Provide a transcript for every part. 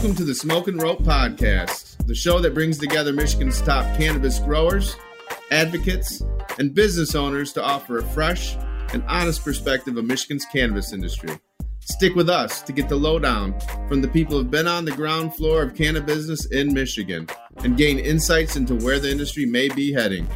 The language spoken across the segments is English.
Welcome to the Smoke and Rope Podcast, the show that brings together Michigan's top cannabis growers, advocates, and business owners to offer a fresh and honest perspective of Michigan's cannabis industry. Stick with us to get the lowdown from the people who've been on the ground floor of cannabis business in Michigan and gain insights into where the industry may be heading.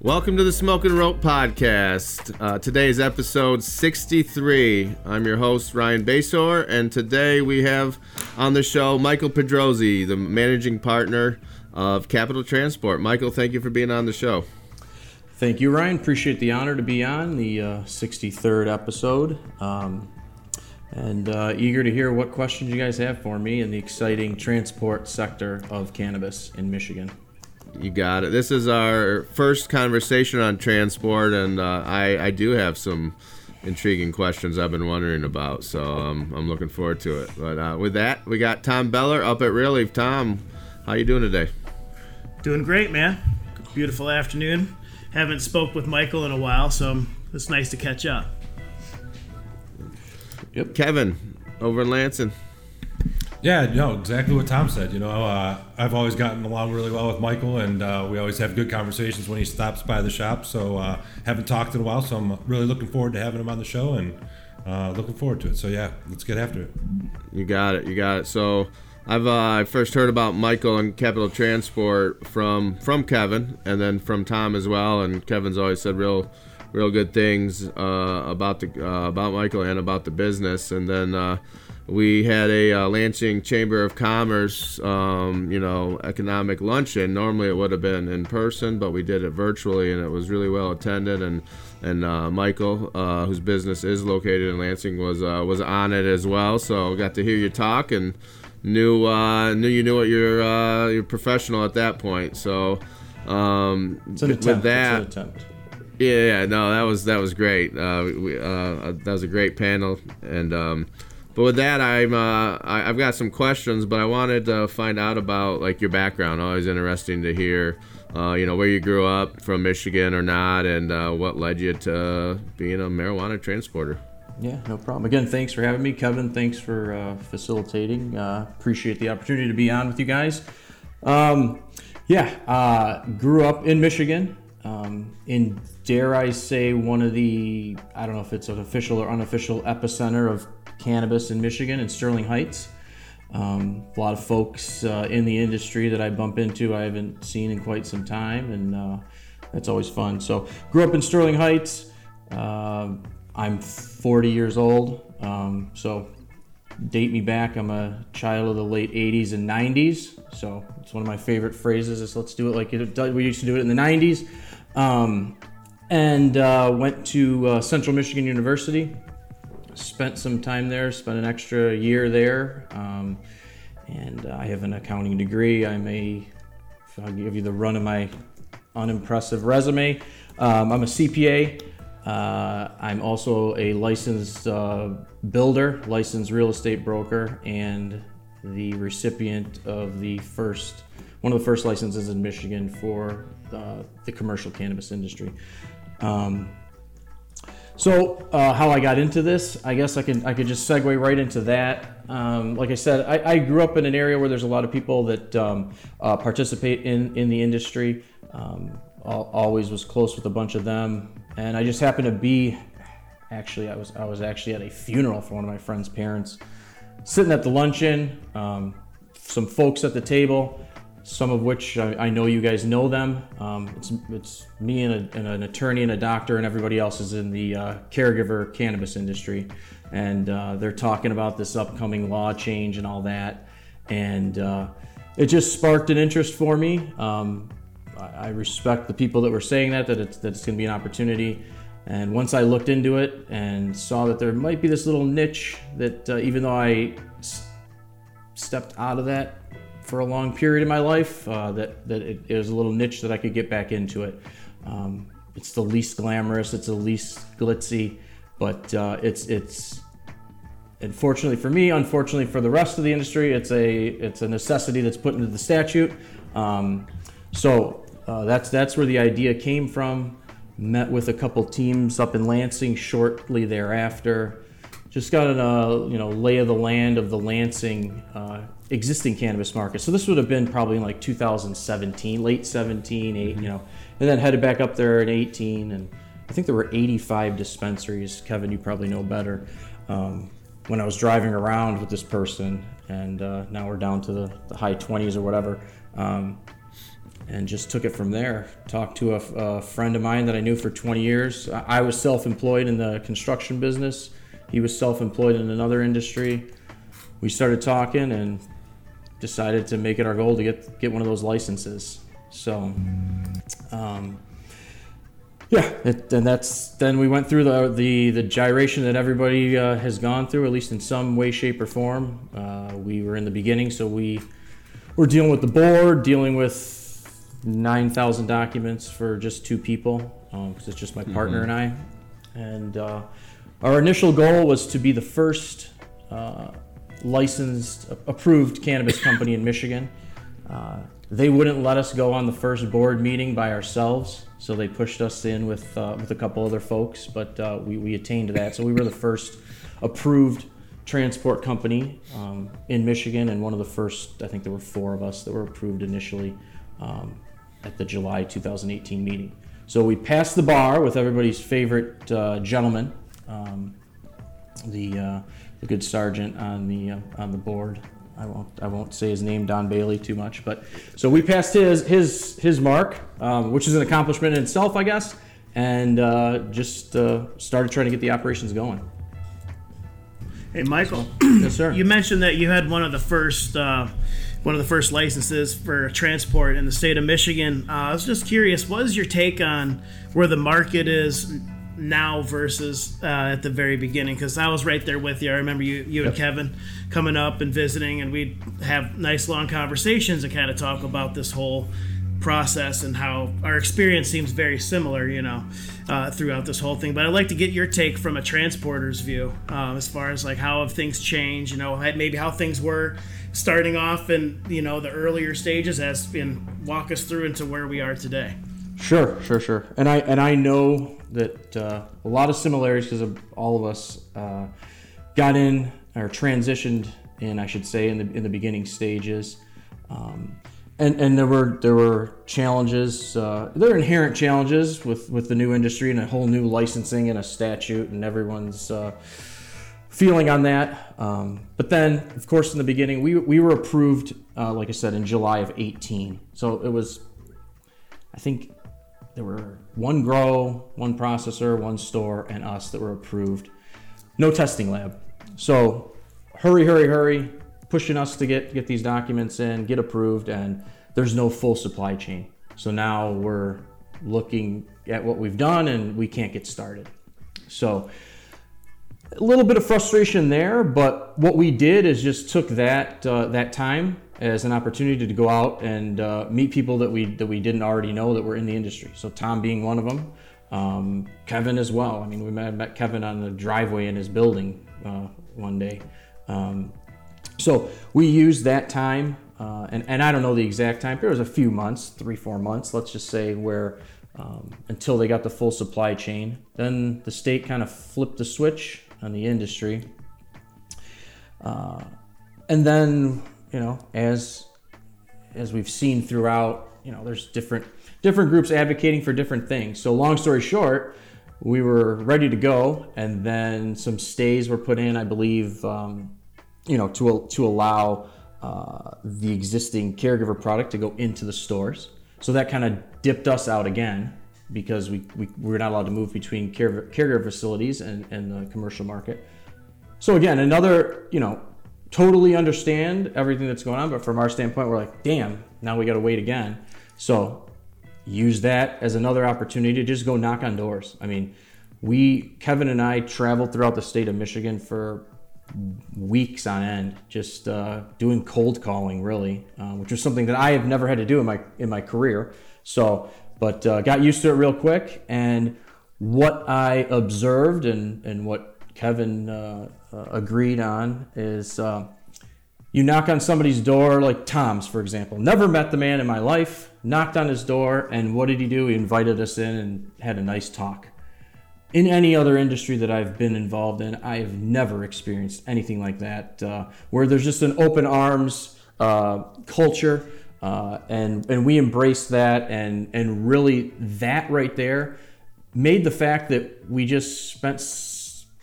Welcome to the Smoke and Rope Podcast. Uh, today is episode 63. I'm your host, Ryan Basore, and today we have on the show Michael Pedrosi, the managing partner of Capital Transport. Michael, thank you for being on the show. Thank you, Ryan. Appreciate the honor to be on the uh, 63rd episode. Um, and uh, eager to hear what questions you guys have for me in the exciting transport sector of cannabis in Michigan. You got it. This is our first conversation on transport, and uh, I, I do have some intriguing questions I've been wondering about, so um, I'm looking forward to it. But uh, with that, we got Tom Beller up at Real Tom, how you doing today? Doing great, man. Beautiful afternoon. Haven't spoke with Michael in a while, so it's nice to catch up. Yep. Kevin, over in Lansing. Yeah, no, exactly what Tom said. You know, uh, I've always gotten along really well with Michael, and uh, we always have good conversations when he stops by the shop. So, uh, haven't talked in a while, so I'm really looking forward to having him on the show and uh, looking forward to it. So, yeah, let's get after it. You got it. You got it. So, I've uh, I first heard about Michael and Capital Transport from from Kevin, and then from Tom as well. And Kevin's always said real real good things uh, about the about Michael and about the business. And then we had a uh, Lansing Chamber of Commerce, um, you know, economic luncheon. Normally it would have been in person, but we did it virtually, and it was really well attended. And and uh, Michael, uh, whose business is located in Lansing, was uh, was on it as well. So got to hear you talk and knew uh, knew you knew what you're uh, you're professional at that point. So um, with that. Yeah, yeah, no, that was that was great. we, that was a great panel, and um, but with that, I'm uh, I, have got some questions, but I wanted to find out about like your background. Always interesting to hear, uh, you know, where you grew up from Michigan or not, and uh, what led you to being a marijuana transporter. Yeah, no problem. Again, thanks for having me, Kevin. Thanks for uh, facilitating. Uh, appreciate the opportunity to be on with you guys. Um, yeah, uh, grew up in Michigan. Um, in dare I say one of the I don't know if it's an official or unofficial epicenter of cannabis in Michigan in Sterling Heights. Um, a lot of folks uh, in the industry that I bump into I haven't seen in quite some time, and uh, that's always fun. So, grew up in Sterling Heights. Uh, I'm 40 years old, um, so date me back. I'm a child of the late 80s and 90s, so it's one of my favorite phrases. Is let's do it like it, we used to do it in the 90s. Um, and uh, went to uh, Central Michigan University spent some time there, spent an extra year there. Um, and I have an accounting degree. I'm a, I'll give you the run of my unimpressive resume. Um, I'm a CPA. Uh, I'm also a licensed uh, builder, licensed real estate broker, and the recipient of the first, one of the first licenses in Michigan for uh, the commercial cannabis industry. Um, so uh, how I got into this, I guess I can I could just segue right into that. Um, like I said, I, I, grew up in an area where there's a lot of people that um, uh, participate in in the industry. Um, always was close with a bunch of them, and I just happened to be. Actually, I was I was actually at a funeral for one of my friend's parents, sitting at the luncheon. Um, some folks at the table some of which I, I know you guys know them. Um, it's, it's me and, a, and, an attorney and a doctor, and everybody else is in the uh, caregiver cannabis industry. And uh, they're talking about this upcoming law change and all that. And uh, it just sparked an interest for me. Um, I, I, respect the people that were saying that, that it's, that it's going to be an opportunity. And once I looked into it and saw that there might be this little niche that, uh, even though I s- stepped out of that for a long period in my life. Uh, that that it, it, was a little niche that I could get back into it. Um, it's the least glamorous. It's the least glitzy, but uh, it's it's. Unfortunately for me, unfortunately for the rest of the industry, it's a it's a necessity that's put into the statute. Um, so uh, that's that's where the idea came from. Met with a couple teams up in Lansing shortly thereafter. Just got a you know lay of the land of the Lansing uh, existing cannabis market. So this would have been probably in like 2017, late 17, 8, you know, and then headed back up there in 18, and I think there were 85 dispensaries. Kevin, you probably know better. Um, when I was driving around with this person, and uh, now we're down to the, the high 20s or whatever. Um, and just took it from there. Talked to a, a, friend of mine that I knew for 20 years. I was self employed in the construction business, he was self employed in another industry. We started talking and decided to make it our goal to get, get one of those licenses. So, um, yeah, it, and that's then we went through the the, the gyration that everybody uh, has gone through, at least in some way, shape, or form. Uh, we were in the beginning, so we were dealing with the board, dealing with nine thousand documents for just two people, because um, it's just my partner mm-hmm. and I. And uh, our initial goal was to be the first uh, licensed, approved cannabis company in Michigan. Uh, they wouldn't let us go on the first board meeting by ourselves, so they pushed us in with uh, with a couple other folks. But uh, we we attained that, so we were the first approved transport company um, in Michigan, and one of the first. I think there were four of us that were approved initially um, at the July 2018 meeting. So we passed the bar with everybody's favorite uh, gentleman, um, the uh, the good sergeant on the uh, on the board. I won't I won't say his name, Don Bailey, too much. But so we passed his his his mark, um, which is an accomplishment in itself, I guess, and uh, just uh, started trying to get the operations going. Hey, Michael. yes, sir. You mentioned that you had one of the first uh, one of the first licenses for transport in the state of Michigan. Uh, I was just curious, what is your take on where the market is now versus uh, at the very beginning because I was right there with you. I remember you, you and Kevin coming up and visiting, and we'd have nice long conversations and kind of talk about this whole process and how our experience seems very similar, you know, uh, throughout this whole thing. But I'd like to get your take from a transporter's view uh, as far as like how have things changed, you know, maybe how things were starting off in you know the earlier stages as been walk us through into where we are today. Sure, sure, sure. And I and I know that uh, a lot of similarities because all of us uh, got in or transitioned in, I should say, in the in the beginning stages. Um, and, and there were there were challenges. Uh, there are inherent challenges with, with the new industry and a whole new licensing and a statute, and everyone's uh, feeling on that. Um, but then, of course, in the beginning, we, we were approved, uh, like I said, in July of 18. So it was, I think, there were one grow, one processor, one store, and us that were approved. No testing lab. So hurry, hurry, hurry, pushing us to get get these documents in, get approved, and there's no full supply chain. So now we're looking at what we've done and we can't get started. So a little bit of frustration there, but what we did is just took that uh, that time as an opportunity to go out and uh, meet people that we that we didn't already know that were in the industry. So Tom being one of them, um, Kevin as well. I mean, we met, Kevin on the driveway in his building uh, one day. Um, so we used that time, uh, and and I don't know the exact time. There was a few months, three four months, let's just say, where um, until they got the full supply chain. Then the state kind of flipped the switch on the industry. Uh, and then you know, as as we've seen throughout, you know, there's different different groups advocating for different things. So long story short, we were ready to go, and then some stays were put in, I believe, um, you know, to to allow uh, the existing caregiver product to go into the stores. So that kind of dipped us out again because we, we, we were not allowed to move between care, caregiver facilities and, and the commercial market. So again, another, you know, totally understand everything that's going on, but from our standpoint, we're like, damn, now we got to wait again. So use that as another opportunity to just go knock on doors. I mean, we, Kevin and I, traveled throughout the state of Michigan for weeks on end, just uh, doing cold calling, really, uh, which was something that I have never had to do in my in my career. So, but uh, got used to it real quick. And what I observed and and what Kevin uh, agreed on is uh, you knock on somebody's door, like Tom's, for example. Never met the man in my life, knocked on his door, and what did he do? He invited us in and had a nice talk. in any other industry that I've been involved in, I have never experienced anything like that, uh, where there's just an open arms uh, culture, uh, and and we embrace that, and and really that right there made the fact that we just spent.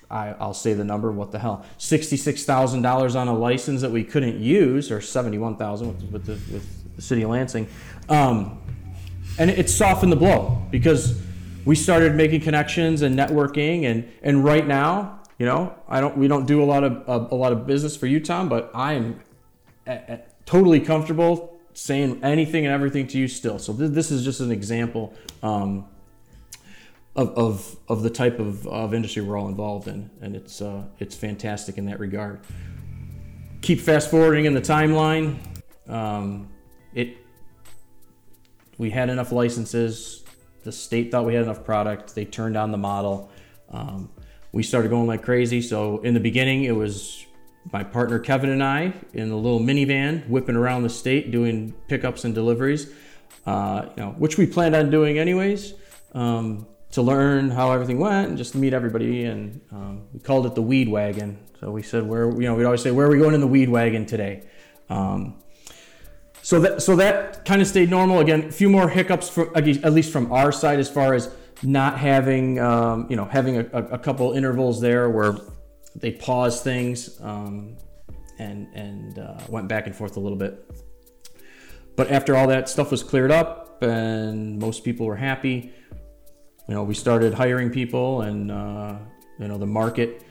I, I'll say the number. What the hell? Sixty-six thousand dollars on a license that we couldn't use, or seventy-one thousand with, with the with the city of Lansing, um, and it softened the blow because we started making connections and networking and and right now you know i don't we don't do a lot of a, a lot of business for you tom but i am a, a, totally comfortable saying anything and everything to you still so th- this is just an example um, of, of, of the type of, of industry we're all involved in and it's uh, it's fantastic in that regard keep fast forwarding in the timeline um, it we had enough licenses the state thought we had enough product. They turned on the model. Um, we started going like crazy. So in the beginning, it was my partner Kevin and I in a little minivan whipping around the state doing pickups and deliveries, uh, you know, which we planned on doing anyways. Um, to learn how everything went and just to meet everybody. And um, we called it the weed wagon. So we said, where, you know, we'd always say, where are we going in the weed wagon today? Um, so that so that kind of stayed normal. Again, a few more hiccups from at least from our side as far as not having um, you know having a, a, couple intervals there where they paused things um, and and uh, went back and forth a little bit. But after all that stuff was cleared up and most people were happy, you know, we started hiring people and uh, you know the market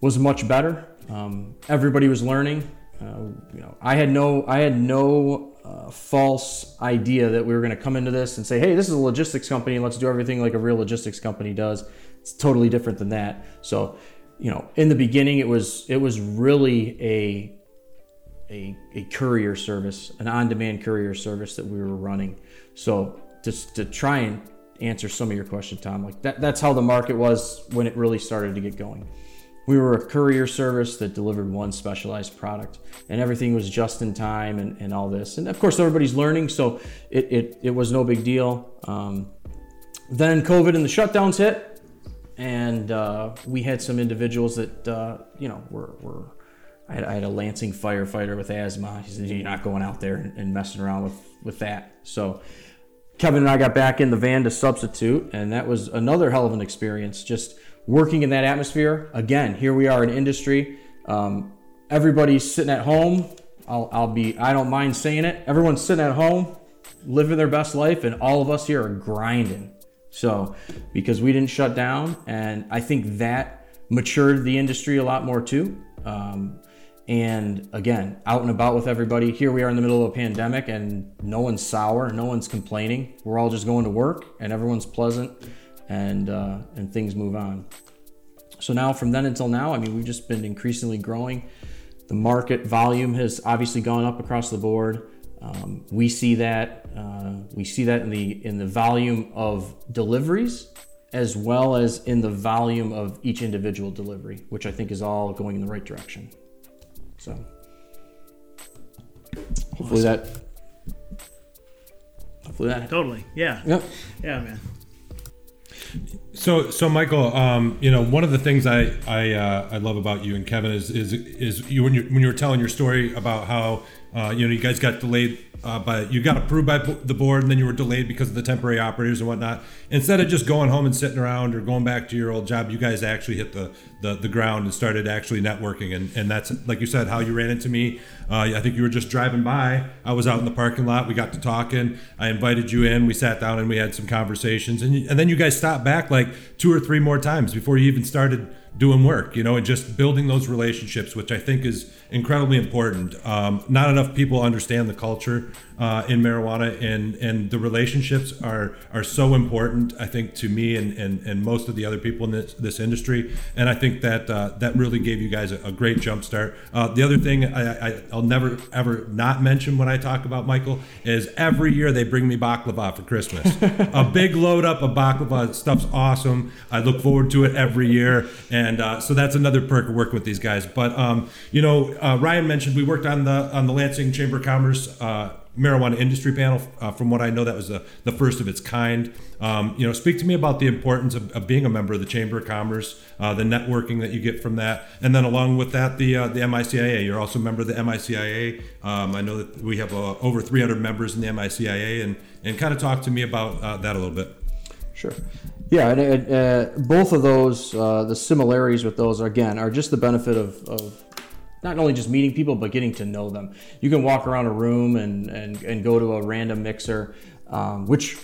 was much better. Um, everybody was learning. Uh, you know, I had no I had no uh, false idea that we were going to come into this and say, hey, this is a logistics company, let's do everything like a real logistics company does. It's totally different than that. So, you know, in the beginning, it was it was really a a, a courier service, an on-demand courier service that we were running. So, just to try and answer some of your question, Tom, like that, that's how the market was when it really started to get going. We were a courier service that delivered one specialized product and everything was just in time and, and all this. And of course everybody's learning so it, it, it was no big deal. Um, then covid and the shutdowns hit and uh, we had some individuals that uh, you know were, were I had, I had, a lansing firefighter with asthma. He said you're not going out there and, messing around with, with that. So kevin and i got back in the van to substitute and that was another hell of an experience just working in that atmosphere. Again, here we are in industry. Um, everybody's sitting at home. I'll, I'll be, I don't mind saying it. Everyone's sitting at home, living their best life, and all of us here are grinding. So, because we didn't shut down, and I think that matured the industry a lot more too. Um, and again, out and about with everybody. Here we are in the middle of a pandemic, and no one's sour, no one's complaining. We're all just going to work, and everyone's pleasant and uh, and things move on. So now, from then until now, I mean, we've just been increasingly growing. The market volume has obviously gone up across the board. Um, we see that uh, we see that in the in the volume of deliveries as well as in the volume of each individual delivery, which I think is all going in the right direction. So hopefully that hopefully that totally yeah. Yep. Yeah man. So, so Michael, um, you know, one of the things I I, uh, I love about you and Kevin is is is you when you when you were telling your story about how uh, you know you guys got delayed uh, but you got approved by the board and then you were delayed because of the temporary operators and whatnot. Instead of just going home and sitting around or going back to your old job, you guys actually hit the, the, the ground and started actually networking. And, and that's, like you said, how you ran into me. Uh, I think you were just driving by. I was out in the parking lot. We got to talking. I invited you in. We sat down and we had some conversations. And, and then you guys stopped back like two or three more times before you even started doing work, you know, and just building those relationships, which I think is incredibly important. Um, not enough people understand the culture uh, in marijuana, and and the relationships are are so important. I think to me and and, and most of the other people in this, this industry, and I think that uh, that really gave you guys a, a great jump start. Uh, the other thing I, I I'll never ever not mention when I talk about Michael is every year they bring me baklava for Christmas, a big load up of baklava. Stuff's awesome. I look forward to it every year, and uh, so that's another perk of working with these guys. But um, you know, uh, Ryan mentioned we worked on the on the Lansing Chamber of Commerce uh, marijuana industry panel. Uh, from what I know, that was the, the first of its kind. Um, you know, speak to me about the importance of, of, being a member of the Chamber of Commerce, uh, the networking that you get from that, and then along with that, the uh, the MICIA. You're also a member of the MICIA. Um, I know that we have uh, over 300 members in the MICIA, and and kind of talk to me about uh, that a little bit. Sure. Yeah, and uh, both of those, the similarities with those, again, are just the benefit of, of not only just meeting people but getting to know them. You can walk around a room and and, and go to a random mixer, um, which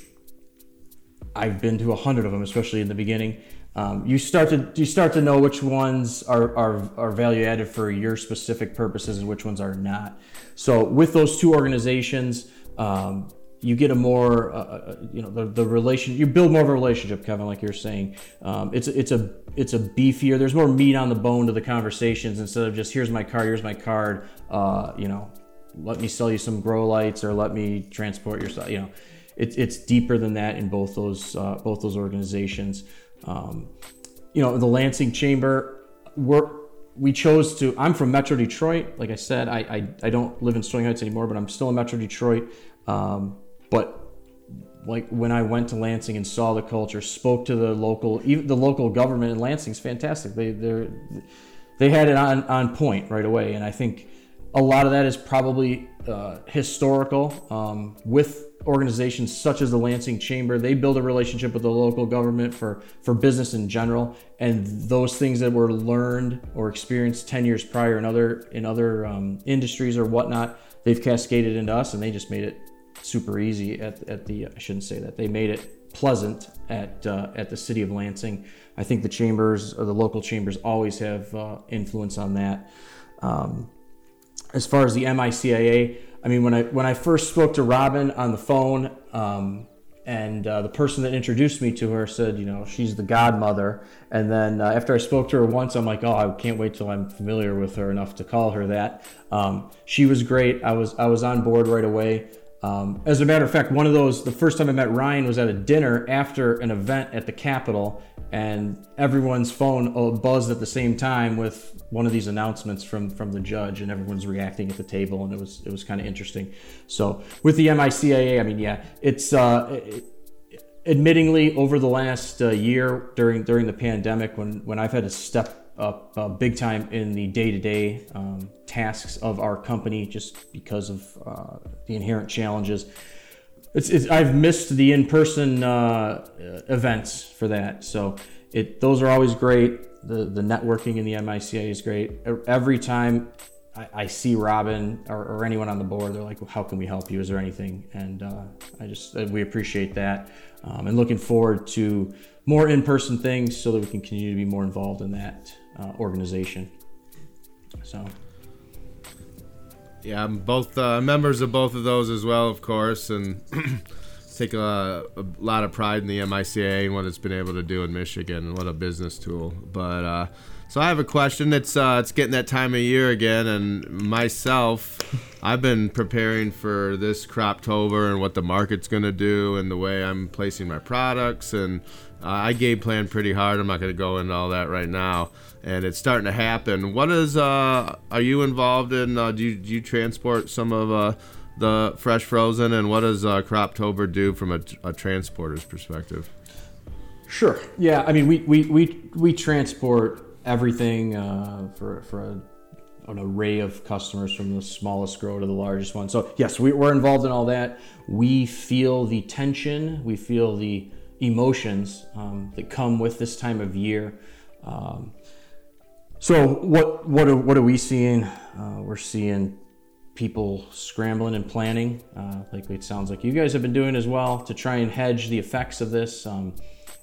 I've been to a hundred of them, especially in the beginning. Um, you start to you start to know which ones are, are are value added for your specific purposes and which ones are not. So with those two organizations. Um, you get a more uh, uh, you know the, the relation you build more of a relationship kevin like you're saying. Um, it's it's a it's a beefier there's more meat on the bone to the conversations instead of just here's my card here's my card uh, you know let me sell you some grow lights or let me transport your you know. It, it's deeper than that in both those uh, both those organizations. Um, you know the lansing chamber we're we chose to i'm from metro detroit. Like i said I, I, I don't live in sterling heights anymore but i'm still in metro detroit. Um, but like when I went to Lansing and saw the culture, spoke to the local, even the local government in Lansing is fantastic. They they they had it on on point right away, and I think a lot of that is probably uh, historical um, with organizations such as the Lansing Chamber. They build a relationship with the local government for for business in general, and those things that were learned or experienced ten years prior in other in other um, industries or whatnot, they've cascaded into us, and they just made it super easy at, at the I shouldn't say that they made it pleasant at uh, at the city of Lansing. I think the chambers the local chambers always have uh, influence on that. Um, as far as the MICIA, I mean when I when I first spoke to Robin on the phone, um, and uh, the person that introduced me to her said, you know, she's the godmother. And then uh, after I spoke to her once, I'm like, oh, I can't wait till I'm familiar with her enough to call her that. Um, she was great. I was I was on board right away. Um, as a matter of fact, one of those, the first time I met Ryan was at a dinner after an event at the Capitol, and everyone's phone uh, buzzed at the same time with one of these announcements from from the judge, and everyone's reacting at the table, and it was it was kind of interesting. So with the MICIA, I mean, yeah, it's. Uh, it, admittingly, over the last uh, year during during the pandemic, when when I've had to step up uh, big time in the day-to-day um, tasks of our company just because of uh, the inherent challenges. It's, it's, I've missed the in-person uh, events for that, so it those are always great. The the networking in the MICA is great. Every time I, I see Robin or, or, anyone on the board, they're like, well, "How can we help you? Is there anything?" And uh, I just uh, we appreciate that, um, and looking forward to more in-person things so that we can continue to be more involved in that uh, organization. So. Yeah, I'm both uh, members of both of those as well, of course, and take a, a, lot of pride in the MICA and what it's been able to do in Michigan and what a business tool. But uh, so I have a question. It's uh, it's getting that time of year again, and myself, I've been preparing for this crop Croptober and what the market's going to do and the way I'm placing my products, and uh, I game plan pretty hard. I'm not going to go into all that right now and it's starting to happen. What is uh, are you involved in? Uh, do you do you transport some of uh, the fresh frozen, and what does uh, Croptober do from a, a transporter's perspective? Sure. Yeah. I mean, we we we, we transport everything uh, for for a, an array of customers from the smallest grow to the largest one. So yes, we, we're involved in all that. We feel the tension. We feel the emotions um, that come with this time of year. Um, so what what are, what are we seeing? Uh, we're seeing people scrambling and planning, uh, it sounds like you guys have been doing as well, to try and hedge the effects of this. Um,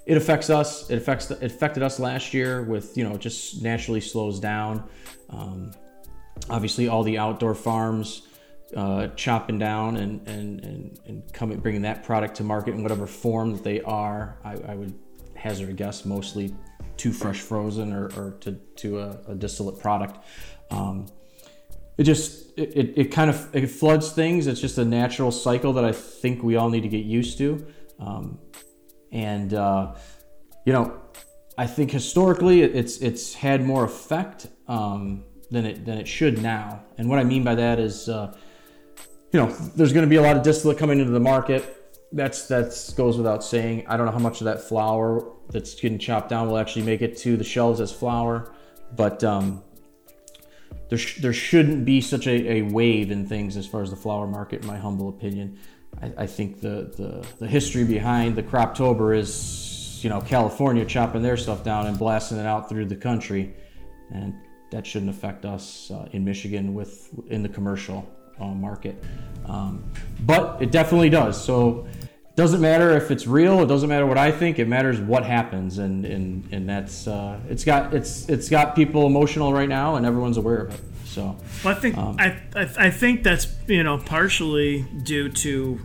it affects us. It affects it affected us last year with you know it just naturally slows down. Um, obviously, all the outdoor farms uh, chopping down and and and, and coming bringing that product to market in whatever form that they are. I, I would hazard a guess mostly to fresh frozen or, or to, to a, a distillate product. Um, it just it, it, it, kind of it floods things. It's just a natural cycle that I think we all need to get used to. Um, and uh, you know, I think historically it's it's had more effect um, than it than it should now. And what I mean by that is, uh, you know, there's going to be a lot of distillate coming into the market. That's that's goes without saying. I don't know how much of that flour that's getting chopped down will actually make it to the shelves as flour, but um, there, sh- there shouldn't be such a, a wave in things as far as the flour market, in my humble opinion. I, I think the, the, the history behind the Croptober is, you know, California chopping their stuff down and blasting it out through the country, and that shouldn't affect us uh, in Michigan with in the commercial uh, market. Um, but it definitely does. So it doesn't matter if it's real. It doesn't matter what I think. It matters what happens, and and and that's uh, it's got it's it's got people emotional right now, and everyone's aware of it. So well, I think um, I, I I think that's you know partially due to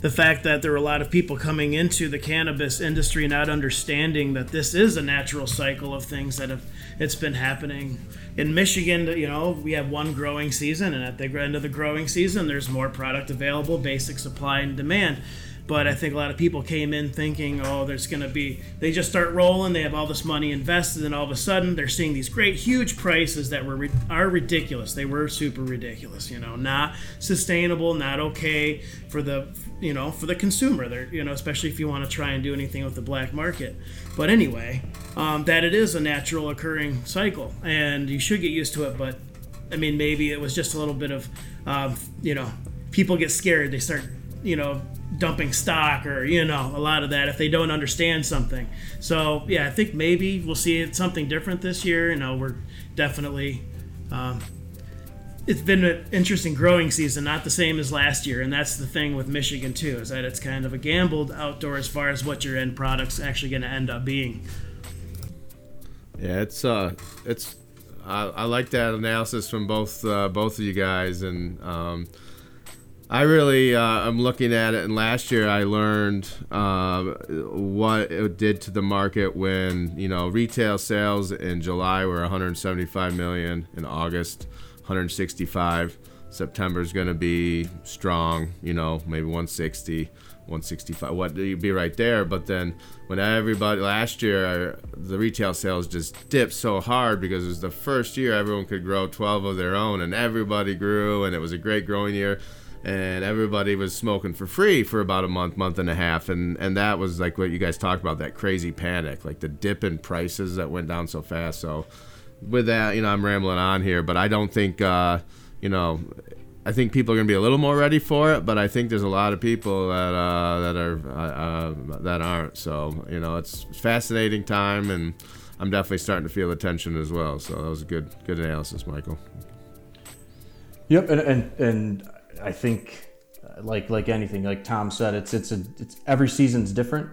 the fact that there are a lot of people coming into the cannabis industry not understanding that this is a natural cycle of things that have it's been happening in Michigan, you know, we have one growing season, and at the end of the growing season, there's more product available, basic supply and demand. But I think a lot of people came in thinking, oh, there's going to be, they just start rolling, they have all this money invested, and all of a sudden they're seeing these great, huge prices that were are ridiculous. They were super ridiculous, you know, not sustainable, not okay for the, you know, for the consumer. They're, you know, especially if you want to try and do anything with the black market. But anyway, um, that it is a natural occurring cycle, and you should get used to it. But I mean, maybe it was just a little bit of, um, you know, people get scared. They start, you know, dumping stock or you know a lot of that if they don't understand something. So yeah i think maybe we'll see something different this year. You know we're definitely um, it's been an interesting growing season not the same as last year. And that's the thing with michigan too is that it's kind of a gambled outdoor as far as what your end product's actually going to end up being. Yeah it's uh it's I, I like that analysis from both uh, both of you guys. And um, I really, uh, I'm looking at it, and last year I learned uh, what it did to the market when you know retail sales in July were 175 million, in August 165. September is going to be strong, you know, maybe 160, 165. What you'd be right there, but then when everybody last year the retail sales just dipped so hard because it was the first year everyone could grow 12 of their own, and everybody grew, and it was a great growing year and everybody was smoking for free for about a month, month and a half, and and that was like what you guys talked about that crazy panic, like the dip in prices that went down so fast. So with that, you know, I'm rambling on here, but I don't think, uh, you know. I think people are going to be a little more ready for it, but I think there's a lot of people that uh, that are uh, uh that aren't. So you know, it's fascinating time, and I'm definitely starting to feel the tension as well. So that was a good good analysis, Michael. Yep, and and, and I think uh, like like anything, like Tom said, it's it's a it's every season's different.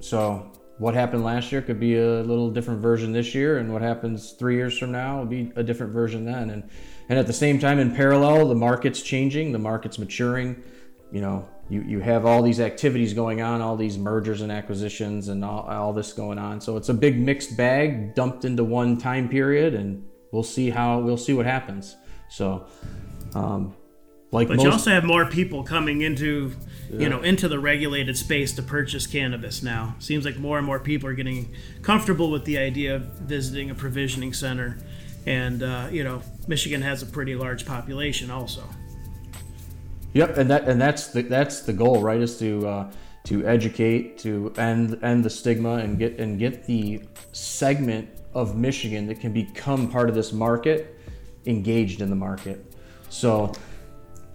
So what happened last year could be a little different version this year, and what happens three years from now will be a different version then. And and at the same time, in parallel, the market's changing, the market's maturing. You know, you, you have all these activities going on, all these mergers and acquisitions, and all, all this going on. So it's a big mixed bag dumped into one time period, and we'll see how we'll see what happens. So, um, like but most, you also have more people coming into yeah. you know into the regulated space to purchase cannabis now. Seems like more and more people are getting comfortable with the idea of visiting a provisioning center. And uh, you know michigan has a pretty large population also. Yep and that and that's the that's the goal right is to uh, to educate to end end the stigma and get and get the segment of michigan that can become part of this market engaged in the market. So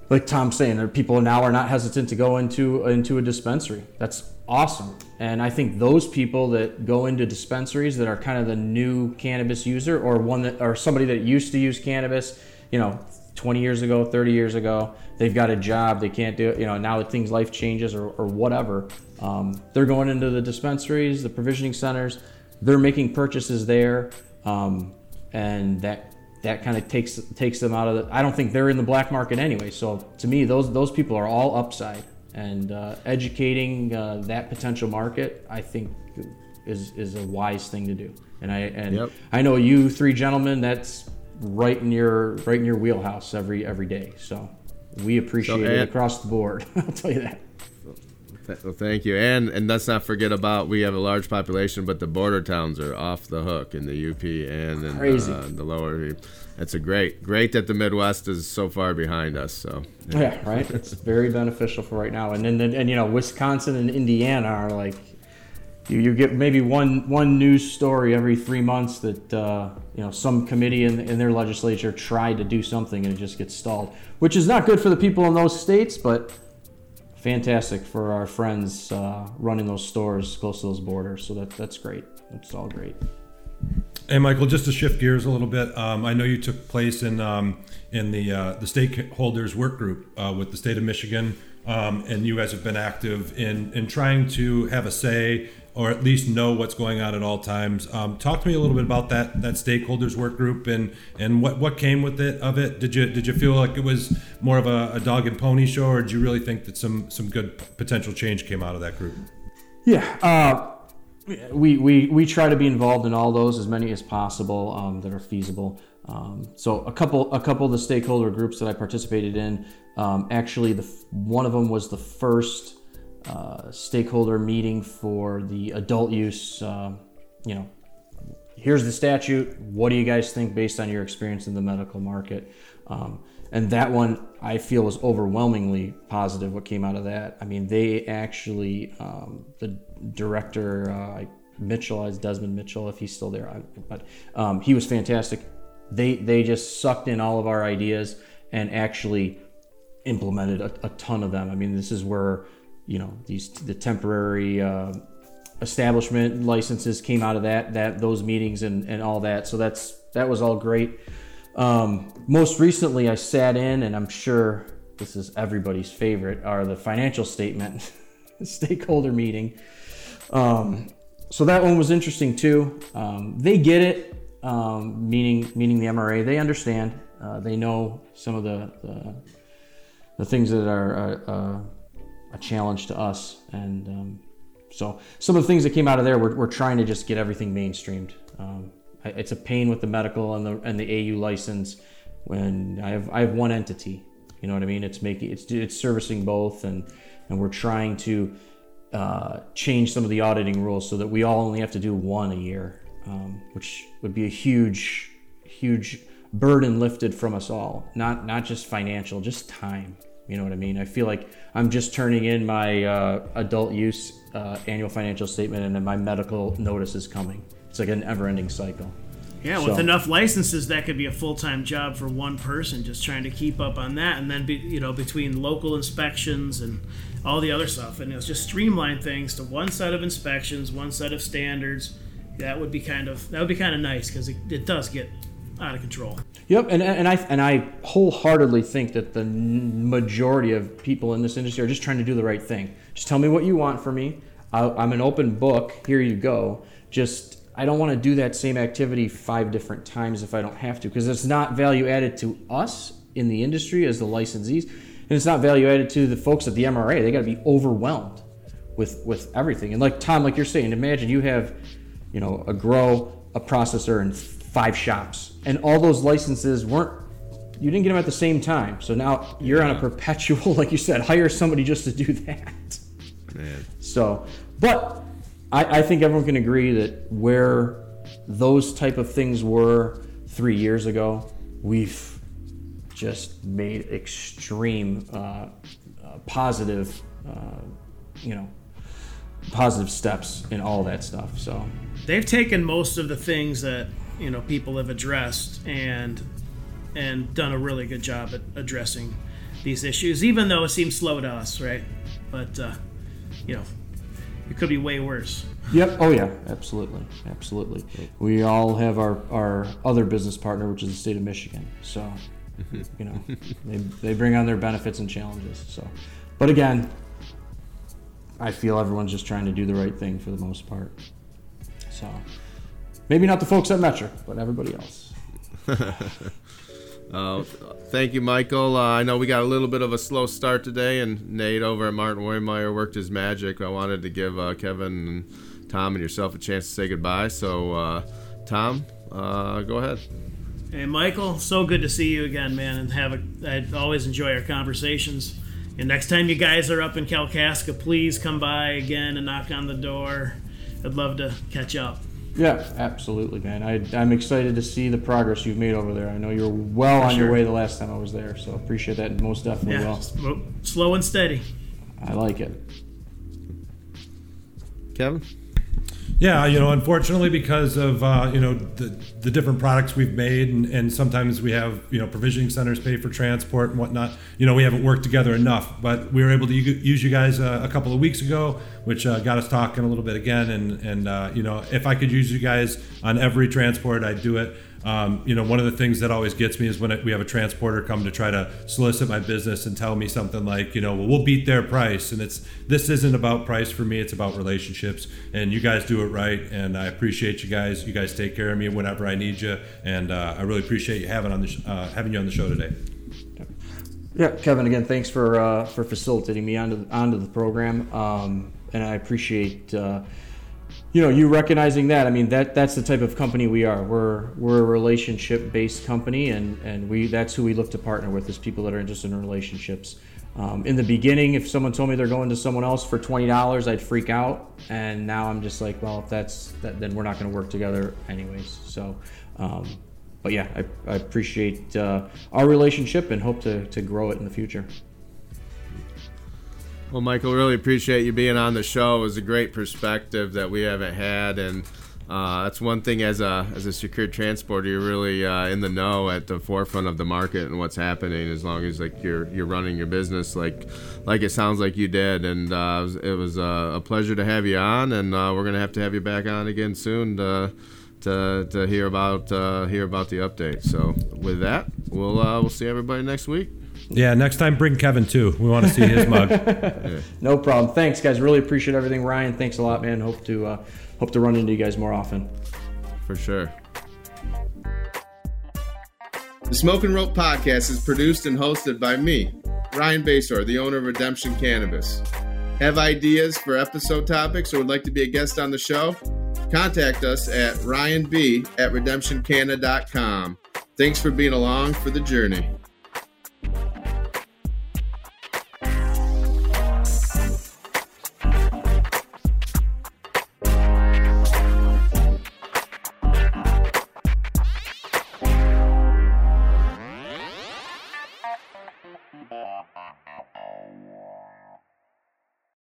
like Tom's saying, people now are not hesitant to go into into a dispensary. That's awesome. And I think those people that go into dispensaries that are kind of the new cannabis user or one that or somebody that used to use cannabis, you know, 20 years ago, 30 years ago, they've got a job, they can't do it, you know, now things life changes or, or whatever. Um, they're going into the dispensaries, the provisioning centers, they're making purchases there. Um, and that that kind of takes takes them out of the. I don't think they're in the black market anyway. So to me, those those people are all upside, and uh, educating uh, that potential market, I think, is is a wise thing to do. And I and yep. I know you three gentlemen, that's right in your right in your wheelhouse every every day. So we appreciate so, it across the board. I'll tell you that. Well, thank you, and and let's not forget about we have a large population, but the border towns are off the hook in the UP and in uh, the lower. It's a great, great that the Midwest is so far behind us. So yeah, yeah right. it's very beneficial for right now, and then and, and you know Wisconsin and Indiana are like you, you get maybe one one news story every three months that uh, you know some committee in, in their legislature tried to do something and it just gets stalled, which is not good for the people in those states, but fantastic for our friends uh, running those stores close to those borders. So that that's great. That's all great. Hey, Michael, just to shift gears a little bit, um, I know you took place in um, in the uh, the stakeholders work group uh, with the state of Michigan, um, and you guys have been active in in trying to have a say or at least know what's going on at all times. Um, talk to me a little bit about that that stakeholders work group and and what, what came with it of it. Did you did you feel like it was more of a, a dog and pony show, or did you really think that some some good potential change came out of that group? Yeah. Uh, we, we, we try to be involved in all those as many as possible um, that are feasible. Um, so a couple a couple of the stakeholder groups that I participated in, um, actually the one of them was the first uh, stakeholder meeting for the adult use. Uh, you know, here's the statute. What do you guys think based on your experience in the medical market? Um, and that one I feel was overwhelmingly positive. What came out of that? I mean, they actually um, the director uh, Mitchell, as Desmond Mitchell, if he's still there, but um, he was fantastic. They they just sucked in all of our ideas and actually implemented a, a ton of them. I mean, this is where you know these the temporary uh, establishment licenses came out of that that those meetings and and all that. So that's that was all great. Um, most recently, I sat in, and I'm sure this is everybody's favorite, are the financial statement stakeholder meeting. Um, so that one was interesting too. Um, they get it, um, meaning meaning the MRA. They understand. Uh, they know some of the the, the things that are uh, uh a challenge to us. And um, so some of the things that came out of there, we're, we're trying to just get everything mainstreamed. Um, it's a pain with the medical and the and the AU license when I have I have one entity. You know what I mean? It's making it's it's servicing both, and and we're trying to uh, change some of the auditing rules so that we all only have to do one a year, um, which would be a huge huge burden lifted from us all. Not not just financial, just time. You know what I mean? I feel like I'm just turning in my uh, adult use uh, annual financial statement, and then my medical notice is coming. It's like an never-ending cycle. Yeah, so, with enough licenses, that could be a full-time job for one person, just trying to keep up on that, and then be, you know between local inspections and all the other stuff, and it's just streamline things to one set of inspections, one set of standards. That would be kind of that would be kind of nice because it, it does get out of control. Yep, and, and I and I wholeheartedly think that the majority of people in this industry are just trying to do the right thing. Just tell me what you want from me. I'm an open book. Here you go. Just I don't want to do that same activity five different times if I don't have to, because it's not value added to us in the industry as the licensees, and it's not value added to the folks at the MRA. They got to be overwhelmed with with everything. And like Tom, like you're saying, imagine you have, you know, a grow, a processor, and five shops, and all those licenses weren't. You didn't get them at the same time, so now you're yeah. on a perpetual, like you said, hire somebody just to do that. Man. So, but I, I think everyone can agree that where those type of things were three years ago, we've just made extreme uh, uh, positive, uh, you know, positive steps in all that stuff. So they've taken most of the things that you know people have addressed and and done a really good job at addressing these issues, even though it seems slow to us, right? But uh, you know, it could be way worse. Yep. Oh yeah. Absolutely. Absolutely. We all have our our other business partner, which is the state of Michigan. So, you know, they they bring on their benefits and challenges. So, but again, I feel everyone's just trying to do the right thing for the most part. So. Maybe not the folks at Metrc, but everybody else. uh, thank you, Michael. Uh, I know we got a little bit of a slow start today, and Nate over at Martin Waymire worked his magic. I wanted to give uh, Kevin and Tom and yourself a chance to say goodbye. So, uh, Tom, uh, go ahead. Hey, Michael, so good to see you again, man, and have a. I always enjoy our conversations and next time you guys are up in Kalkaska, please come by again and knock on the door. I'd love to catch up. Yeah, absolutely, man. I, I'm excited to see the progress you've made over there. I know you're well on your way the last time I was there, so appreciate that most definitely Yeah, will. just mo- slow and steady. I like it. Kevin? Yeah, you know, unfortunately, because of uh, you know the the different products we've made, and, and sometimes we have you know provisioning centers pay for transport and whatnot. You know, we haven't worked together enough, but we were able to use you guys uh, a couple of weeks ago, which uh, got us talking a little bit again. And and uh, you know, if I could use you guys on every transport, I'd do it. Um, you know, one of the things that always gets me is when we have a transporter come to try to solicit my business and tell me something like, you know, well, we'll beat their price. And it's this isn't about price for me; it's about relationships. And you guys do it right, and I appreciate you guys. You guys take care of me whenever I need you, and uh, I really appreciate you having on the sh- uh, having you on the show today. Yeah, Kevin. Again, thanks for uh, for facilitating me onto the, onto the program, um, and I appreciate uh, you know you recognizing that. I mean that that's the type of company we are. We're we're a relationship based company, and and we that's who we look to partner with is people that are interested in relationships. Um, in the beginning, if someone told me they're going to someone else for twenty dollars, I'd freak out, and now I'm just like, well, if that's that, then we're not going to work together anyways. So. Um, but yeah, I, I appreciate uh, our relationship and hope to, to grow it in the future. Well, Michael, really appreciate you being on the show. It was a great perspective that we haven't had, and uh, that's one thing as a as a secure transporter, you're really uh, in the know at the forefront of the market and what's happening. As long as like you're you're running your business like like it sounds like you did, and uh, it was, it was a pleasure to have you on, and uh, we're gonna have to have you back on again soon to to, to hear about uh, hear about the update. So with that, we'll uh, we'll see everybody next week. Yeah, next time bring Kevin too. We want to see his mug. No problem. Thanks, guys. Really appreciate everything. Ryan, thanks a lot, man. Hope to uh, hope to run into you guys more often. For sure. The Smoke and Rope podcast is produced and hosted by me, Ryan Basore, the owner of Redemption Cannabis. Have ideas for episode topics or would like to be a guest on the show? Contact us at ryanb at redemptioncanna.com. Thanks for being along for the journey.